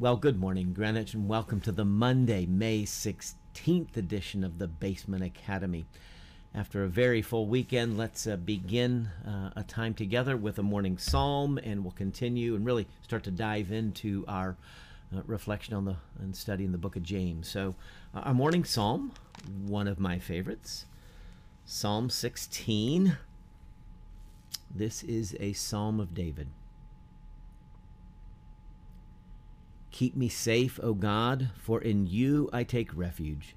Well, good morning, Greenwich, and welcome to the Monday, May 16th edition of the Basement Academy. After a very full weekend, let's uh, begin uh, a time together with a morning psalm, and we'll continue and really start to dive into our uh, reflection on the and studying the book of James. So, uh, our morning psalm, one of my favorites, Psalm 16. This is a psalm of David. Keep me safe, O God, for in you I take refuge.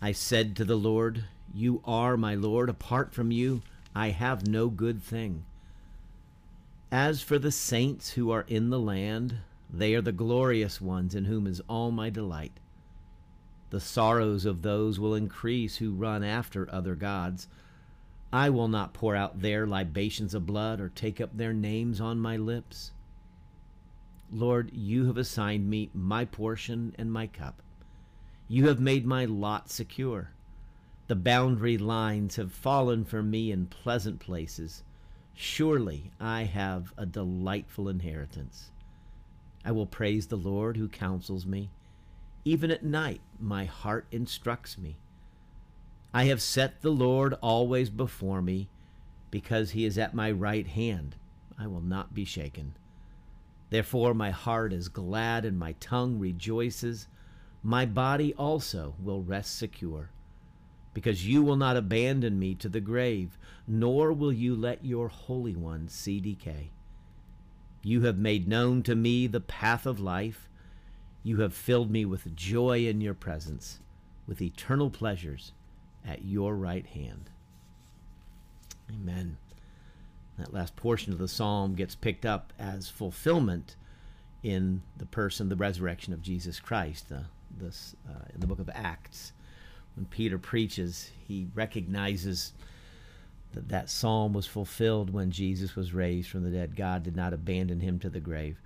I said to the Lord, You are my Lord. Apart from you, I have no good thing. As for the saints who are in the land, they are the glorious ones in whom is all my delight. The sorrows of those will increase who run after other gods. I will not pour out their libations of blood or take up their names on my lips. Lord, you have assigned me my portion and my cup. You have made my lot secure. The boundary lines have fallen for me in pleasant places. Surely I have a delightful inheritance. I will praise the Lord who counsels me. Even at night, my heart instructs me. I have set the Lord always before me, because he is at my right hand. I will not be shaken. Therefore, my heart is glad and my tongue rejoices. My body also will rest secure, because you will not abandon me to the grave, nor will you let your Holy One see decay. You have made known to me the path of life. You have filled me with joy in your presence, with eternal pleasures at your right hand. Amen that last portion of the psalm gets picked up as fulfillment in the person, the resurrection of Jesus Christ. This uh, in the book of Acts, when Peter preaches, he recognizes that that psalm was fulfilled when Jesus was raised from the dead. God did not abandon him to the grave.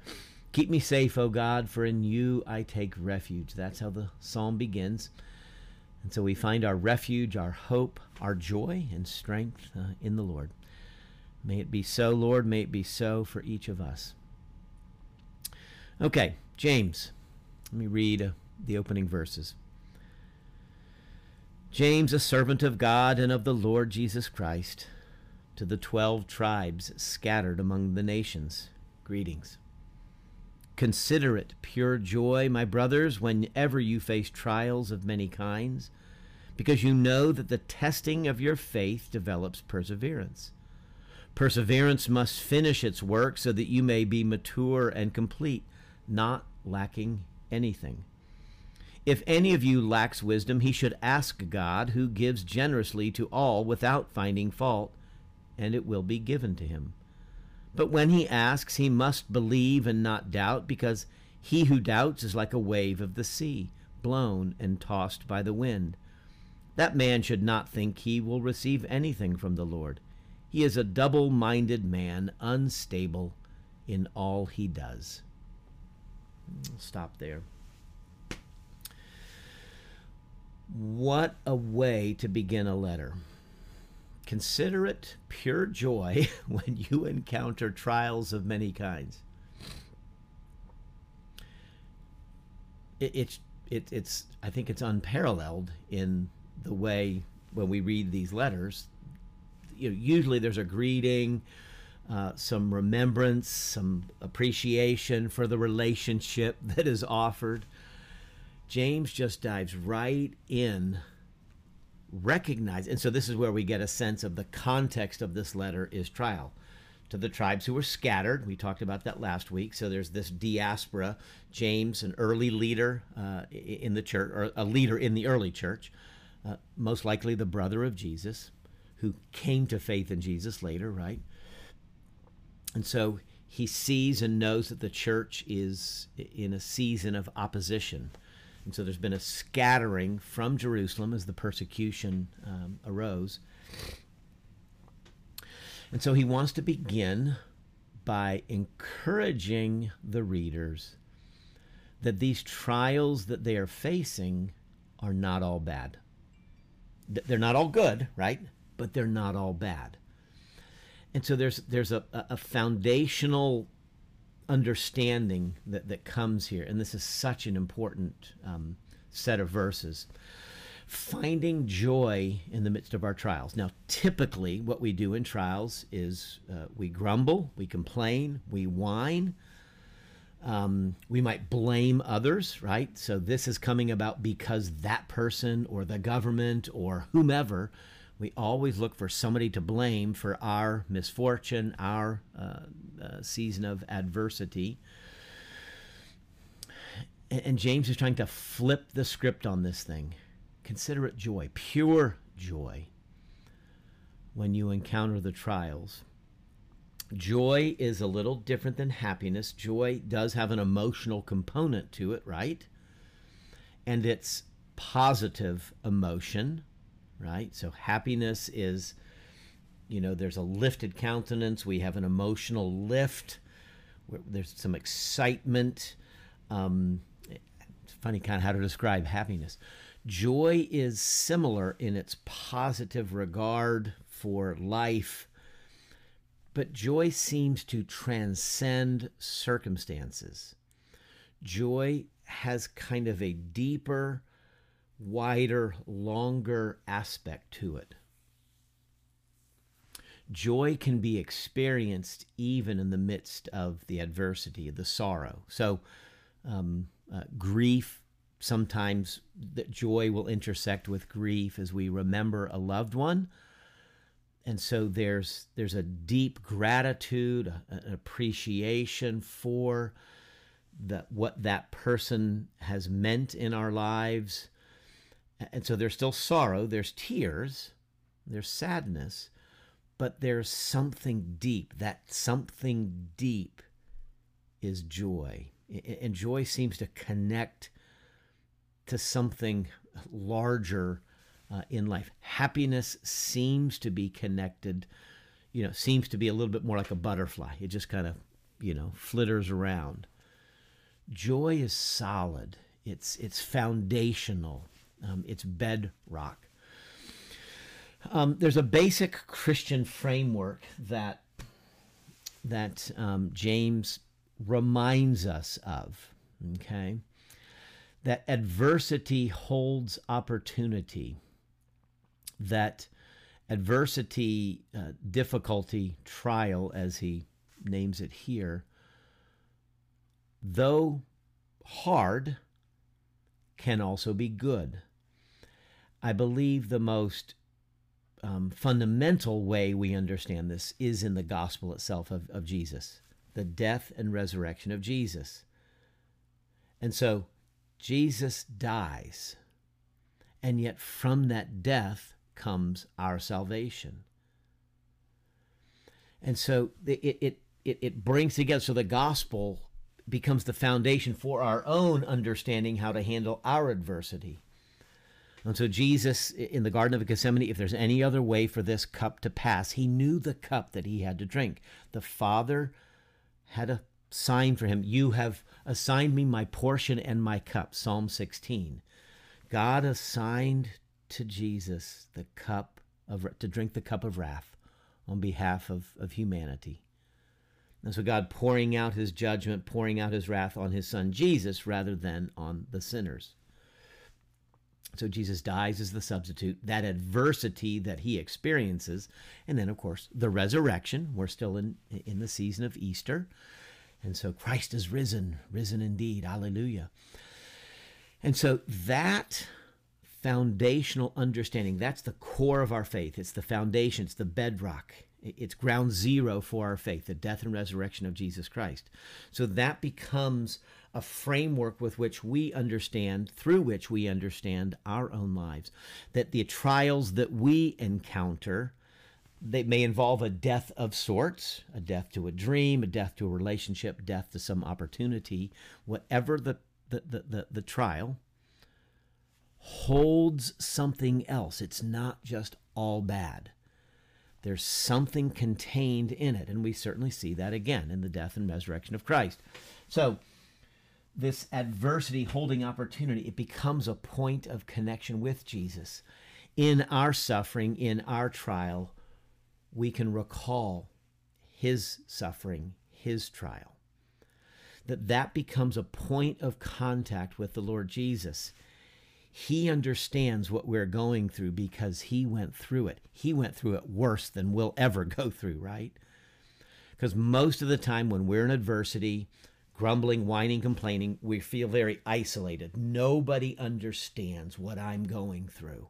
Keep me safe, O God, for in you I take refuge. That's how the psalm begins. And so we find our refuge, our hope, our joy, and strength uh, in the Lord. May it be so, Lord. May it be so for each of us. Okay, James. Let me read uh, the opening verses. James, a servant of God and of the Lord Jesus Christ, to the twelve tribes scattered among the nations, greetings. Consider it pure joy, my brothers, whenever you face trials of many kinds, because you know that the testing of your faith develops perseverance. Perseverance must finish its work so that you may be mature and complete, not lacking anything. If any of you lacks wisdom, he should ask God, who gives generously to all without finding fault, and it will be given to him. But when he asks, he must believe and not doubt, because he who doubts is like a wave of the sea, blown and tossed by the wind. That man should not think he will receive anything from the Lord. He is a double minded man, unstable in all he does. I'll stop there. What a way to begin a letter. Consider it pure joy when you encounter trials of many kinds. It, it's it, it's I think it's unparalleled in the way when we read these letters you know, usually there's a greeting, uh, some remembrance, some appreciation for the relationship that is offered. James just dives right in, recognize, and so this is where we get a sense of the context of this letter is trial to the tribes who were scattered. We talked about that last week. So there's this diaspora. James, an early leader uh, in the church, or a leader in the early church, uh, most likely the brother of Jesus who came to faith in Jesus later, right? And so he sees and knows that the church is in a season of opposition. And so there's been a scattering from Jerusalem as the persecution um, arose. And so he wants to begin by encouraging the readers that these trials that they are facing are not all bad. They're not all good, right? But they're not all bad. And so there's there's a, a foundational understanding that, that comes here, and this is such an important um, set of verses. Finding joy in the midst of our trials. Now, typically, what we do in trials is uh, we grumble, we complain, we whine, um, we might blame others, right? So this is coming about because that person or the government or whomever. We always look for somebody to blame for our misfortune, our uh, uh, season of adversity. And, and James is trying to flip the script on this thing. Consider it joy, pure joy, when you encounter the trials Joy is a little different than happiness. Joy does have an emotional component to it, right? And it's positive emotion, right? So happiness is, you know, there's a lifted countenance. We have an emotional lift. There's some excitement. Um, it's funny kind of how to describe happiness. Joy is similar in its positive regard for life but joy seems to transcend circumstances. Joy has kind of a deeper, wider, longer aspect to it. Joy can be experienced even in the midst of the adversity, the sorrow. So, um, uh, grief, sometimes that joy will intersect with grief as we remember a loved one and so there's there's a deep gratitude, an appreciation for that what that person has meant in our lives. And so there's still sorrow, there's tears, there's sadness, but there's something deep. That something deep is joy. And joy seems to connect to something larger uh, in life. Happiness seems to be connected, you know, seems to be a little bit more like a butterfly. It just kind of, you know, flitters around. Joy is solid. It's it's foundational. Um, it's bedrock. Um, there's a basic Christian framework that that um, James reminds us of. Okay, that adversity holds opportunity that adversity, uh, difficulty, trial, as he names it here, though hard, can also be good. I believe the most um, fundamental way we understand this is in the gospel itself of, of Jesus, the death and resurrection of Jesus. And so Jesus dies, and yet from that death, comes our salvation. And so it, it, it, it brings together, so the gospel becomes the foundation for our own understanding how to handle our adversity. And so Jesus in the Garden of Gethsemane, if there's any other way for this cup to pass, he knew the cup that he had to drink. The Father had a sign for him. You have assigned me my portion and my cup. Psalm 16. God assigned to Jesus the cup of to drink the cup of wrath on behalf of, of humanity. And so God pouring out his judgment, pouring out his wrath on his son Jesus rather than on the sinners. So Jesus dies as the substitute, that adversity that he experiences, and then of course the resurrection. We're still in in the season of Easter. And so Christ is risen, risen indeed. Hallelujah. And so that foundational understanding. That's the core of our faith. It's the foundation, it's the bedrock. It's ground zero for our faith, the death and resurrection of Jesus Christ. So that becomes a framework with which we understand, through which we understand our own lives. That the trials that we encounter, they may involve a death of sorts, a death to a dream, a death to a relationship, death to some opportunity, whatever the, the, the, the, the trial, holds something else. It's not just all bad. There's something contained in it, and we certainly see that again in the death and resurrection of Christ. So, this adversity holding opportunity, it becomes a point of connection with Jesus. In our suffering, in our trial, we can recall his suffering, his trial. that that becomes a point of contact with the Lord Jesus. He understands what we're going through because he went through it. He went through it worse than we'll ever go through, right? Because most of the time when we're in adversity, grumbling, whining, complaining, we feel very isolated. Nobody understands what I'm going through.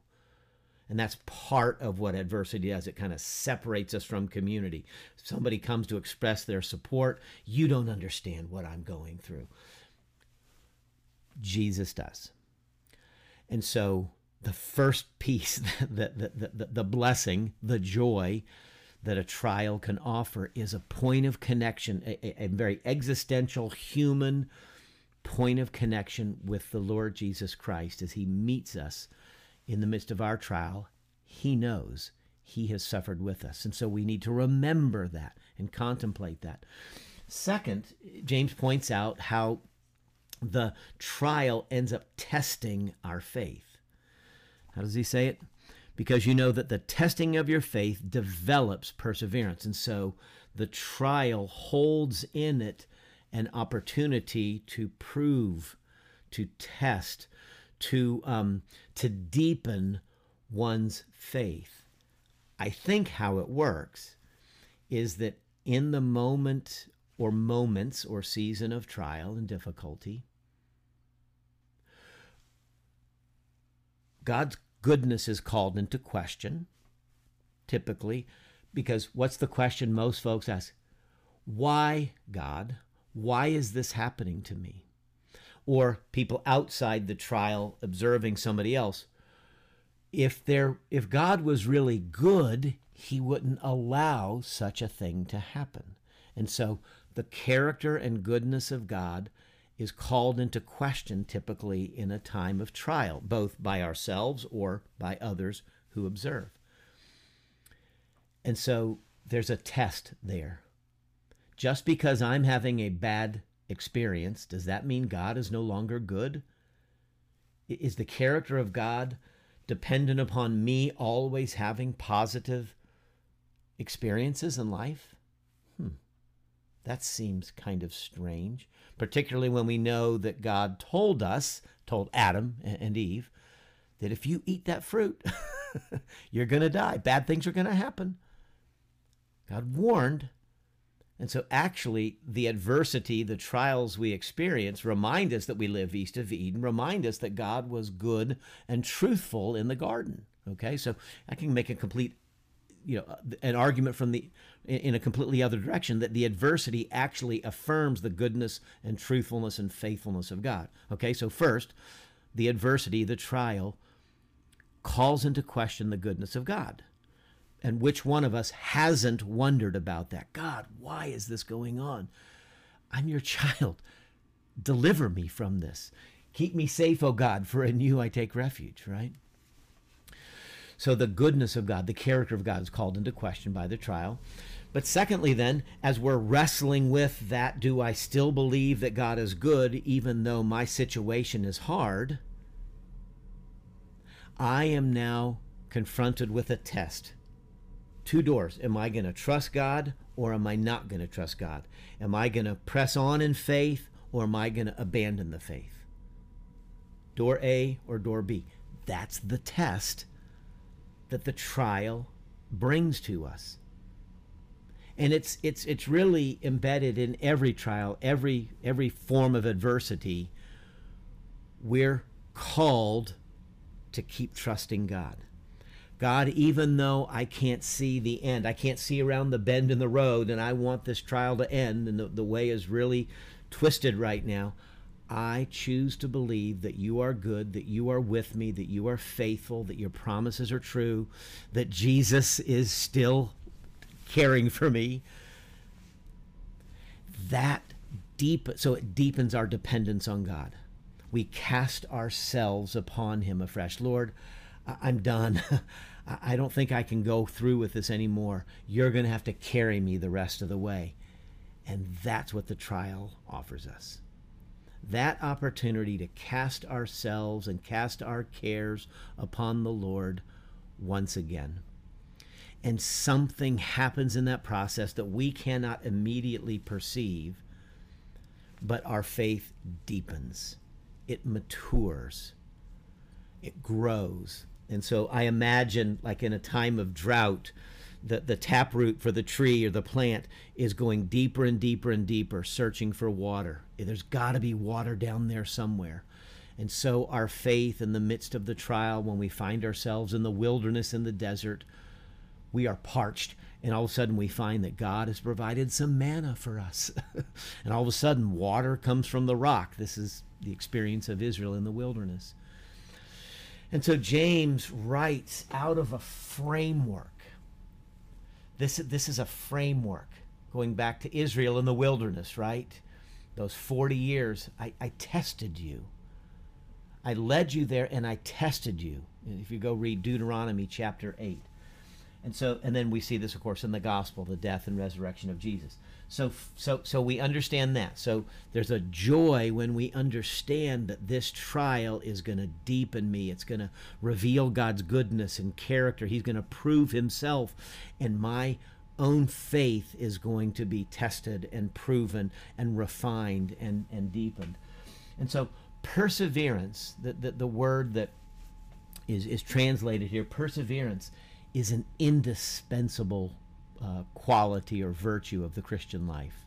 And that's part of what adversity does. It kind of separates us from community. Somebody comes to express their support. You don't understand what I'm going through. Jesus does. And so the first piece, the, the, the, the blessing, the joy that a trial can offer is a point of connection, a, a very existential, human point of connection with the Lord Jesus Christ as he meets us in the midst of our trial, He knows He has suffered with us. And so we need to remember that and contemplate that. Second, James points out how the trial ends up testing our faith. How does he say it? Because you know that the testing of your faith develops perseverance. And so the trial holds in it an opportunity to prove, to test, to um, to deepen one's faith. I think how it works is that in the moment or moments or season of trial and difficulty, God's goodness is called into question, typically, because what's the question most folks ask? Why, God? Why is this happening to me? or people outside the trial observing somebody else if there if god was really good he wouldn't allow such a thing to happen and so the character and goodness of god is called into question typically in a time of trial both by ourselves or by others who observe and so there's a test there just because i'm having a bad experience, does that mean God is no longer good? Is the character of God dependent upon me always having positive experiences in life? That seems kind of strange, particularly when we know that God told us, told Adam and Eve, that if you eat that fruit, you're going to die. Bad things are going to happen. God warned and so, actually, the adversity, the trials we experience remind us that we live east of Eden, remind us that God was good and truthful in the garden. Okay, so I can make a complete, you know, an argument from the in a completely other direction that the adversity actually affirms the goodness and truthfulness and faithfulness of God. Okay, so first, the adversity, the trial, calls into question the goodness of God. And which one of us hasn't wondered about that? God, why is this going on? I'm your child. Deliver me from this. Keep me safe, O God, for in you I take refuge, right? So the goodness of God, the character of God is called into question by the trial. But secondly, then, as we're wrestling with that, do I still believe that God is good even though my situation is hard? I am now confronted with a test two doors. Am I going to trust God or am I not going to trust God? Am I going to press on in faith or am I going to abandon the faith? Door A or door B. That's the test that the trial brings to us. And it's it's it's really embedded in every trial, every every form of adversity. We're called to keep trusting God. God, even though I can't see the end, I can't see around the bend in the road, and I want this trial to end, and the, the way is really twisted right now, I choose to believe that you are good, that you are with me, that you are faithful, that your promises are true, that Jesus is still caring for me. That deep so it deepens our dependence on God. We cast ourselves upon him afresh. Lord, I'm done. I don't think I can go through with this anymore. You're going to have to carry me the rest of the way. And that's what the trial offers us. That opportunity to cast ourselves and cast our cares upon the Lord once again. And something happens in that process that we cannot immediately perceive. but our faith deepens, it matures, it grows. And so I imagine, like in a time of drought, the, the taproot for the tree or the plant is going deeper and deeper and deeper, searching for water. There's got to be water down there somewhere. And so, our faith in the midst of the trial, when we find ourselves in the wilderness, in the desert, we are parched. And all of a sudden, we find that God has provided some manna for us. and all of a sudden, water comes from the rock. This is the experience of Israel in the wilderness. And so, James writes out of a framework. This, this is a framework going back to Israel in the wilderness, right? Those 40 years, I, I tested you. I led you there and I tested you. If you go read Deuteronomy chapter 8. And so and then we see this of course in the gospel, the death and resurrection of Jesus. So so so we understand that. So there's a joy when we understand that this trial is going to deepen me. It's going to reveal God's goodness and character. He's going to prove himself and my own faith is going to be tested and proven and refined and, and deepened. And so perseverance, the, the, the word that is, is translated here, perseverance, is an indispensable uh, quality or virtue of the Christian life.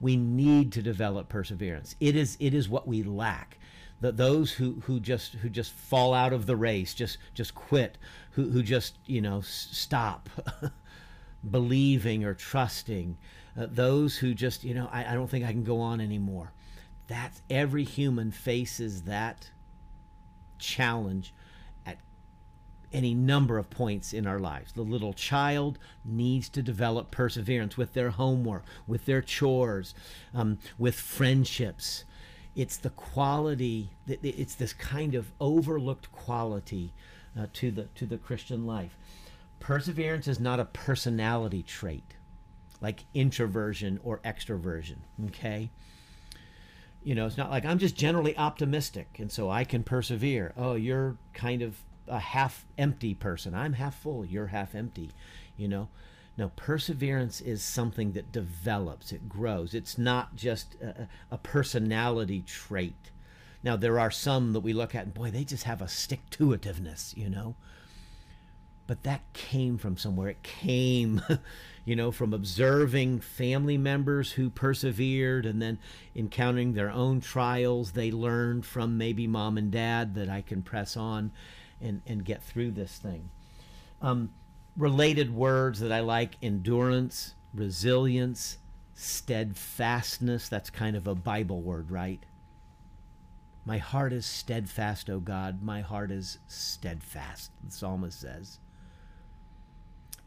We need to develop perseverance. It is, it is what we lack. The, those who, who just who just fall out of the race, just just quit, who, who just you know stop believing or trusting, uh, those who just, you know, I, I don't think I can go on anymore. That's every human faces that challenge any number of points in our lives. The little child needs to develop perseverance with their homework, with their chores, um, with friendships. It's the quality, it's this kind of overlooked quality uh, to, the, to the Christian life. Perseverance is not a personality trait like introversion or extroversion. Okay. You know, it's not like I'm just generally optimistic and so I can persevere. Oh, you're kind of a half empty person. I'm half full. You're half empty. You know, no, perseverance is something that develops, it grows. It's not just a, a personality trait. Now, there are some that we look at and boy, they just have a stick to itiveness, you know but that came from somewhere. It came, you know, from observing family members who persevered and then encountering their own trials. They learned from maybe mom and dad that I can press on and, and get through this thing. Um, related words that I like endurance, resilience, steadfastness. That's kind of a Bible word, right? My heart is steadfast, O God. My heart is steadfast, the psalmist says.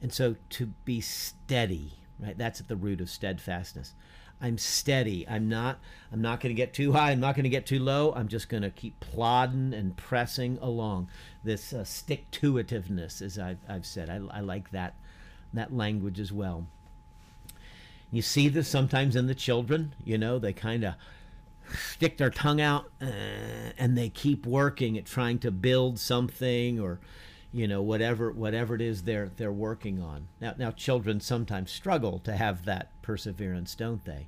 And so to be steady, right? That's at the root of steadfastness. I'm steady. I'm not I'm not going to get too high. I'm not going to get too low. I'm just going to keep plodding and pressing along. This uh, stick to itiveness, as I've, I've said. I, I like that that language as well. You see this sometimes in the children. You know, they kind of stick their tongue out uh, and they keep working at trying to build something or you know whatever whatever it is they're they're working on. Now now children sometimes struggle to have that perseverance don't they?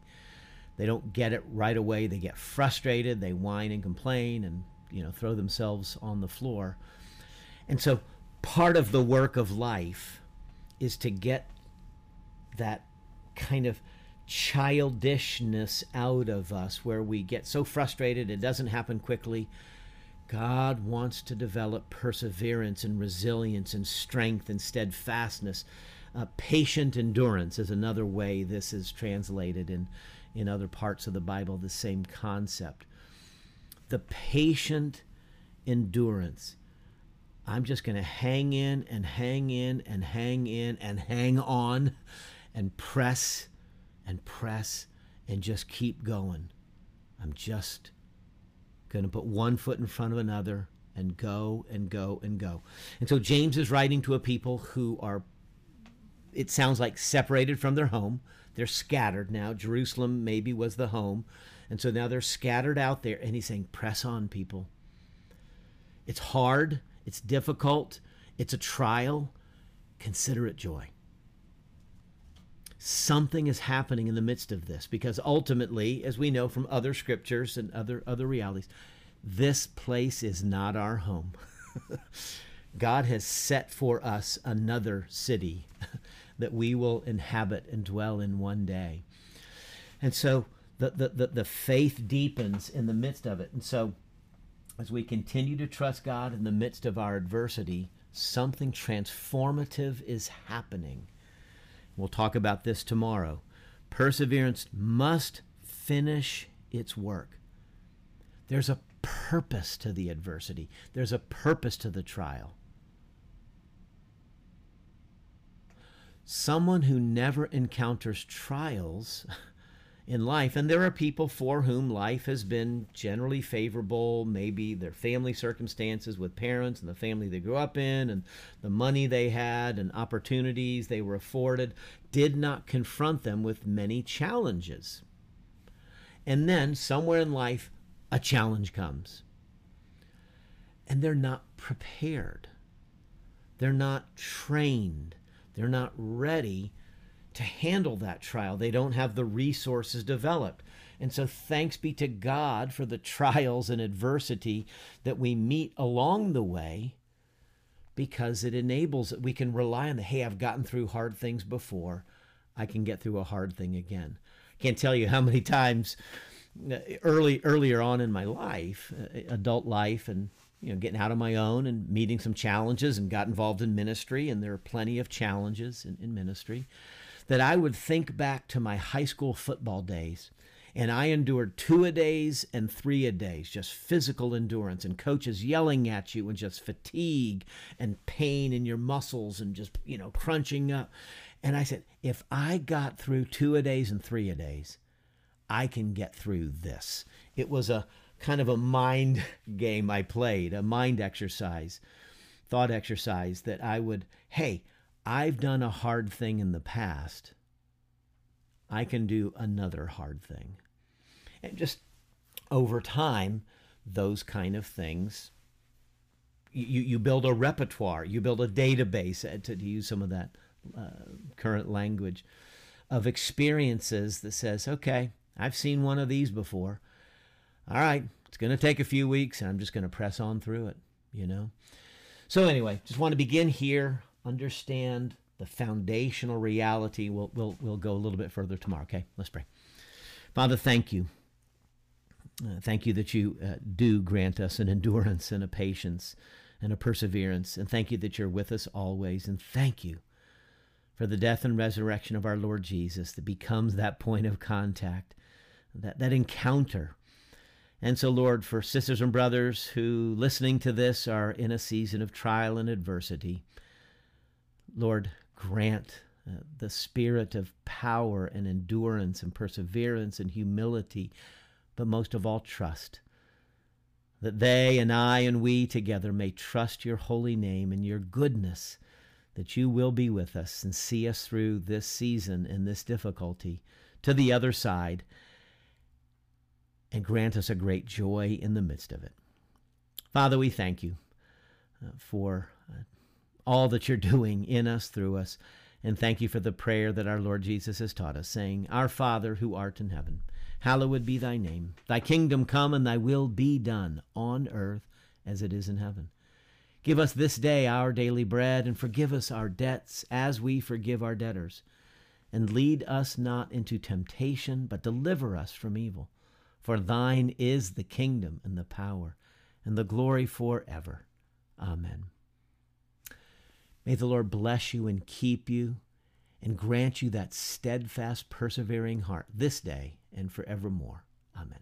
They don't get it right away. They get frustrated. They whine and complain and you know throw themselves on the floor. And so part of the work of life is to get that kind of childishness out of us where we get so frustrated it doesn't happen quickly God wants to develop perseverance and resilience and strength and steadfastness. Uh, patient endurance is another way this is translated in, in other parts of the Bible, the same concept. The patient endurance. I'm just going to hang in and hang in and hang in and hang on and press and press and just keep going. I'm just going to put one foot in front of another and go and go and go. And so James is writing to a people who are, it sounds like, separated from their home. They're scattered now. Jerusalem maybe was the home. And so now they're scattered out there. And he's saying, press on, people. It's hard, it's difficult, it's a trial. Consider it joy. Something is happening in the midst of this because ultimately, as we know from other scriptures and other other realities, this place is not our home. God has set for us another city that we will inhabit and dwell in one day. And so the, the, the, the, faith deepens in the midst of it. And so as we continue to trust God in the midst of our adversity, something transformative is happening. We'll talk about this tomorrow. Perseverance must finish its work. There's a purpose to the adversity, there's a purpose to the trial. Someone who never encounters trials in life, and there are people for whom life has been generally favorable, maybe their family circumstances with parents and the family they grew up in, and the money they had and opportunities they were afforded, did not confront them with many challenges. And then somewhere in life, a challenge comes. And they're not prepared. They're not trained. They're not ready to handle that trial. They don't have the resources developed. And so, thanks be to God for the trials and adversity that we meet along the way because it enables that we can rely on the hey, I've gotten through hard things before. I can get through a hard thing again. Can't tell you how many times early earlier on in my life, uh, adult life, and you know, getting out on my own and meeting some challenges, and got involved in ministry. And there are plenty of challenges in, in ministry that I would think back to my high school football days. And I endured two a days and three a days, just physical endurance, and coaches yelling at you, and just fatigue and pain in your muscles, and just, you know, crunching up. And I said, if I got through two a days and three a days, I can get through this. It was a kind of a mind game I played, a mind exercise, thought exercise that I would, hey, I've done a hard thing in the past. I can do another hard thing. And just over time, those kind of things, you, you build a repertoire, you build a database, uh, to, to use some of that uh, current language, of experiences that says, okay, I've seen one of these before. All right, it's going to take a few weeks, and I'm just going to press on through it, you know? So, anyway, just want to begin here, understand the foundational reality. We'll, we'll, we'll go a little bit further tomorrow, okay? Let's pray. Father, thank you. Uh, thank you that you uh, do grant us an endurance and a patience and a perseverance. And thank you that you're with us always. And thank you for the death and resurrection of our Lord Jesus that becomes that point of contact that, that encounter. And so, Lord, for sisters and brothers who, listening to this, are in a season of trial and adversity, Lord, grant uh, the spirit of power and endurance and perseverance and humility, but most of all, trust. That they and I and we together may trust your holy name and your goodness, that you will be with us and see us through this season and this difficulty to the other side and grant us a great joy in the midst of it. Father, we thank you uh, for uh, all that you're doing in us, through us, and thank you for the prayer that our Lord Jesus has taught us, saying, Our Father who art in heaven, hallowed be thy name. Thy kingdom come, and thy will be done on earth as it is in heaven. Give us this day our daily bread, and forgive us our debts as we forgive our debtors. And lead us not into temptation, but deliver us from evil. For thine is the kingdom and the power and the glory forever. Amen. May the Lord bless you and keep you and grant you that steadfast, persevering heart this day and forevermore. Amen.